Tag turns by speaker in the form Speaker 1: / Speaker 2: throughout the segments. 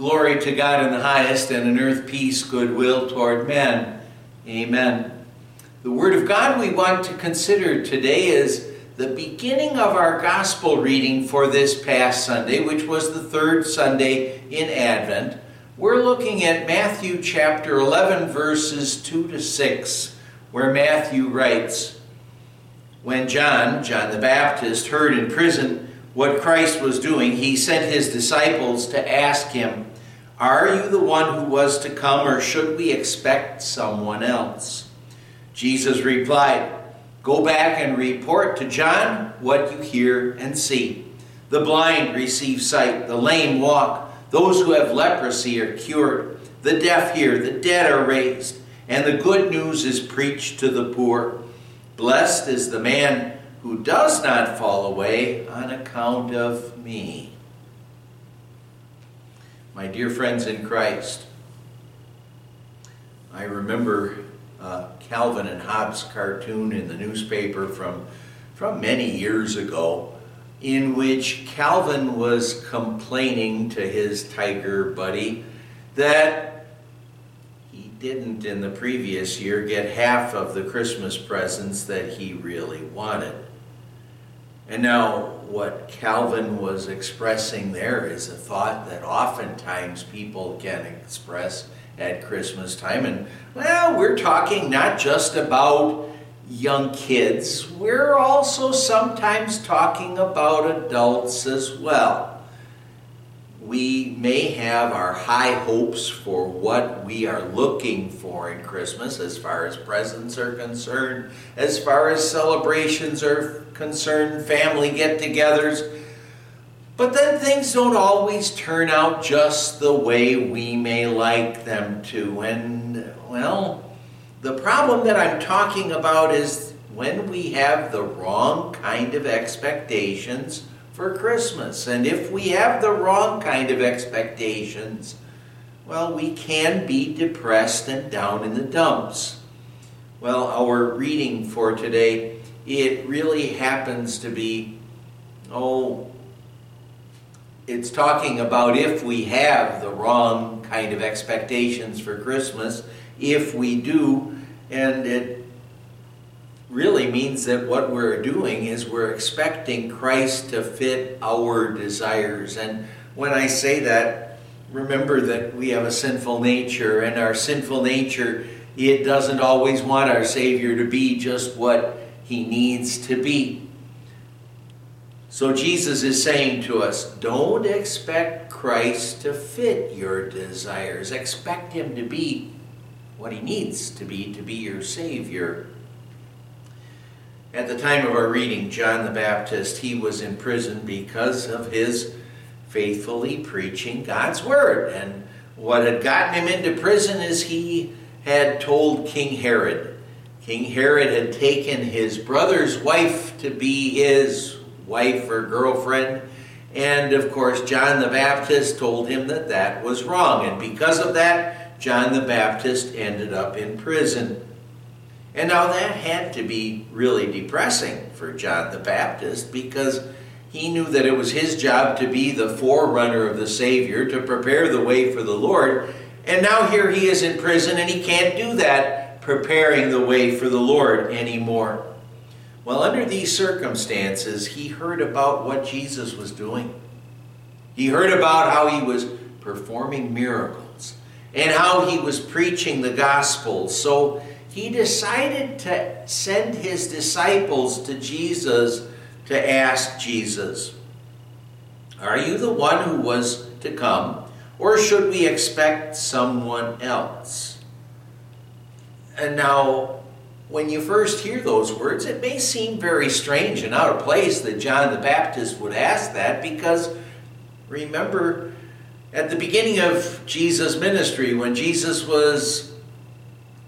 Speaker 1: Glory to God in the highest, and on earth peace, goodwill toward men. Amen. The Word of God we want to consider today is the beginning of our Gospel reading for this past Sunday, which was the third Sunday in Advent. We're looking at Matthew chapter 11, verses 2 to 6, where Matthew writes When John, John the Baptist, heard in prison what Christ was doing, he sent his disciples to ask him, are you the one who was to come, or should we expect someone else? Jesus replied, Go back and report to John what you hear and see. The blind receive sight, the lame walk, those who have leprosy are cured, the deaf hear, the dead are raised, and the good news is preached to the poor. Blessed is the man who does not fall away on account of me my dear friends in Christ, I remember uh, Calvin and Hobbes cartoon in the newspaper from, from many years ago in which Calvin was complaining to his tiger buddy that he didn't in the previous year get half of the Christmas presents that he really wanted. And now what Calvin was expressing there is a thought that oftentimes people can express at Christmas time. And, well, we're talking not just about young kids, we're also sometimes talking about adults as well we may have our high hopes for what we are looking for in Christmas as far as presents are concerned, as far as celebrations are concerned, family get togethers. But then things don't always turn out just the way we may like them to. And, well, the problem that I'm talking about is when we have the wrong kind of expectations for Christmas. And if we have the wrong kind of expectations, well, we can be depressed and down in the dumps. Well, our reading for today, it really happens to be, oh, it's talking about if we have the wrong kind of expectations for Christmas. If we do, and it really means that what we're doing is we're expecting Christ to fit our desires. And when I say that, remember that we have a sinful nature, and our sinful nature, it doesn't always want our Savior to be just what he needs to be. So Jesus is saying to us, don't expect Christ to fit your desires. Expect him to be what he needs to be to be your Savior. At the time of our reading, John the Baptist, he was in prison because of his faithfully preaching God's word. And what had gotten him into prison is he had told King Herod. King Herod had taken his brother's wife to be his wife or girlfriend. And of course, John the Baptist told him that that was wrong. And because of that, John the Baptist ended up in prison. And now that had to be really depressing for John the Baptist because he knew that it was his job to be the forerunner of the Savior, to prepare the way for the Lord. And now here he is in prison and he can't do that, preparing the way for the Lord anymore. Well, under these circumstances, he heard about what Jesus was doing. He heard about how he was performing miracles and how he was preaching the gospel. So he decided to send his disciples to Jesus to ask Jesus, Are you the one who was to come, or should we expect someone else? And now, when you first hear those words, it may seem very strange and out of place that John the Baptist would ask that because remember, at the beginning of Jesus' ministry, when Jesus was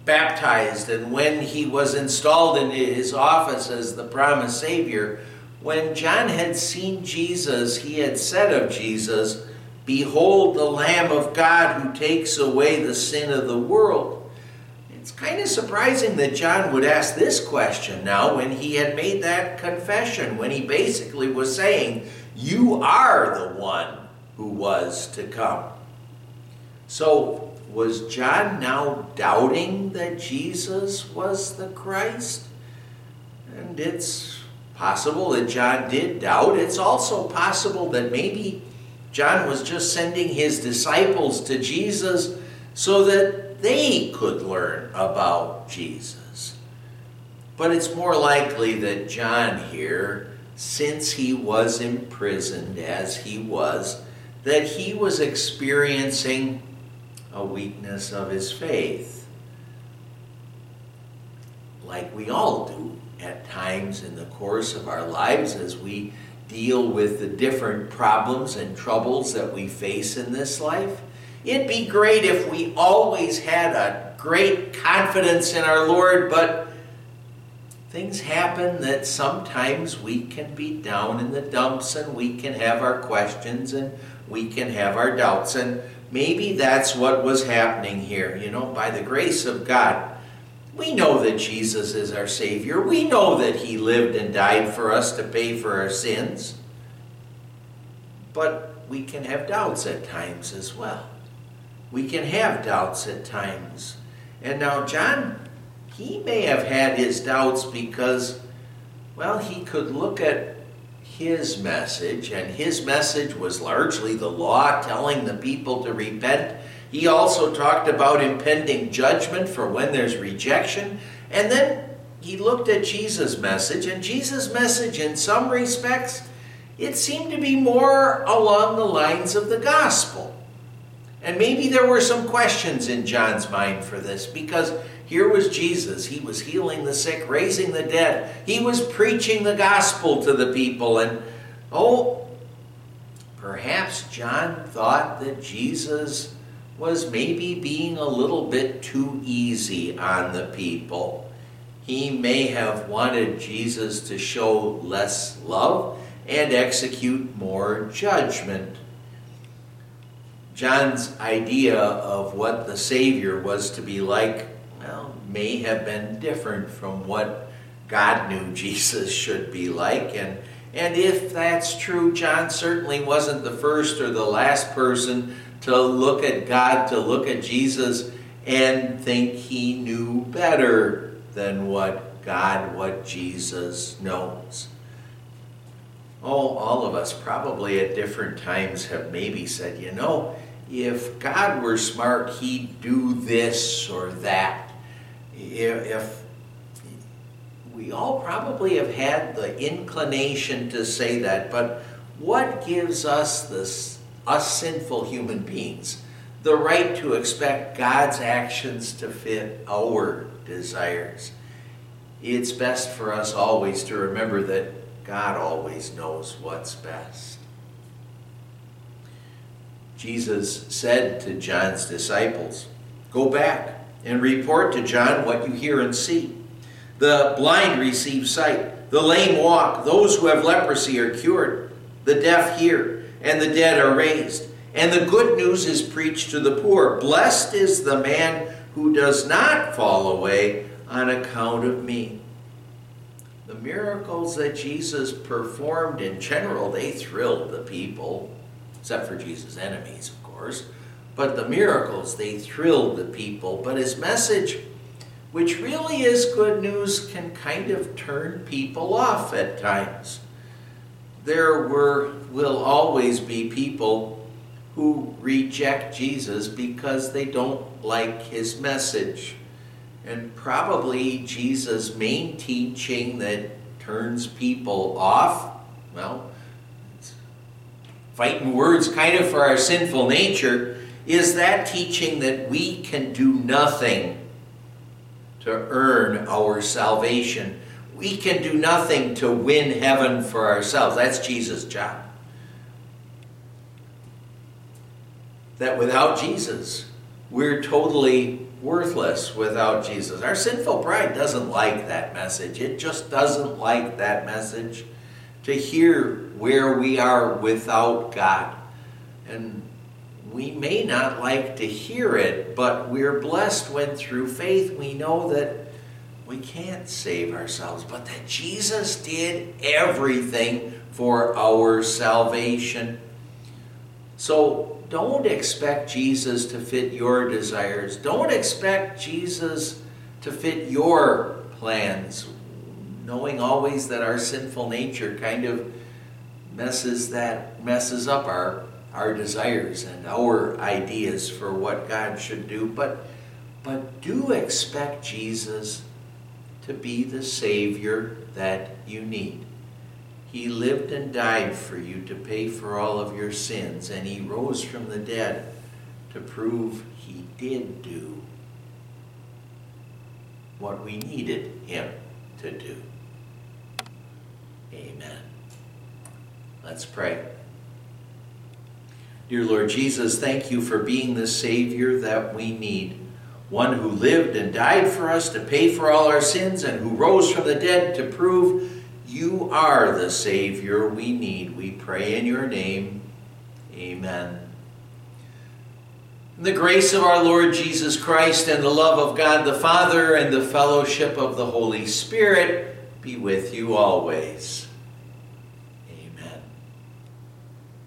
Speaker 1: baptized and when he was installed in his office as the promised Savior, when John had seen Jesus, he had said of Jesus, Behold the Lamb of God who takes away the sin of the world. It's kind of surprising that John would ask this question now when he had made that confession, when he basically was saying, You are the one who was to come. So, was John now doubting that Jesus was the Christ? And it's possible that John did doubt. It's also possible that maybe John was just sending his disciples to Jesus so that they could learn about Jesus. But it's more likely that John here, since he was imprisoned as he was, that he was experiencing a weakness of his faith. Like we all do at times in the course of our lives as we deal with the different problems and troubles that we face in this life. It'd be great if we always had a great confidence in our Lord, but things happen that sometimes we can be down in the dumps and we can have our questions and we can have our doubts. And maybe that's what was happening here. You know, by the grace of God, we know that Jesus is our Savior. We know that He lived and died for us to pay for our sins. But we can have doubts at times as well. We can have doubts at times. And now, John, he may have had his doubts because, well, he could look at his message, and his message was largely the law telling the people to repent. He also talked about impending judgment for when there's rejection. And then he looked at Jesus' message, and Jesus' message, in some respects, it seemed to be more along the lines of the gospel. And maybe there were some questions in John's mind for this because here was Jesus. He was healing the sick, raising the dead. He was preaching the gospel to the people. And oh, perhaps John thought that Jesus was maybe being a little bit too easy on the people. He may have wanted Jesus to show less love and execute more judgment. John's idea of what the Savior was to be like may have been different from what God knew Jesus should be like. And, and if that's true, John certainly wasn't the first or the last person to look at God, to look at Jesus, and think he knew better than what God, what Jesus knows. Oh, all of us probably at different times have maybe said, you know, if God were smart, he'd do this or that if we all probably have had the inclination to say that, but what gives us this, us sinful human beings, the right to expect God's actions to fit our desires? It's best for us always to remember that God always knows what's best. Jesus said to John's disciples, Go back and report to John what you hear and see. The blind receive sight, the lame walk, those who have leprosy are cured, the deaf hear, and the dead are raised. And the good news is preached to the poor. Blessed is the man who does not fall away on account of me. The miracles that Jesus performed in general, they thrilled the people, except for Jesus' enemies, of course. But the miracles, they thrilled the people. But his message, which really is good news, can kind of turn people off at times. There were, will always be people who reject Jesus because they don't like his message. And probably Jesus' main teaching that turns people off, well, fighting words kind of for our sinful nature, is that teaching that we can do nothing to earn our salvation. We can do nothing to win heaven for ourselves. That's Jesus' job. That without Jesus, we're totally worthless without Jesus. Our sinful pride doesn't like that message. It just doesn't like that message to hear where we are without God. And we may not like to hear it, but we're blessed when through faith we know that we can't save ourselves, but that Jesus did everything for our salvation. So don't expect Jesus to fit your desires. Don't expect Jesus to fit your plans, knowing always that our sinful nature kind of messes that messes up our our desires and our ideas for what God should do, but but do expect Jesus to be the Savior that you need. He lived and died for you to pay for all of your sins, and He rose from the dead to prove He did do what we needed Him to do. Amen. Let's pray. Dear Lord Jesus, thank you for being the Savior that we need. One who lived and died for us to pay for all our sins and who rose from the dead to prove you are the Savior we need. We pray in your name. Amen. the grace of our Lord Jesus Christ and the love of God the Father and the fellowship of the Holy Spirit be with you always.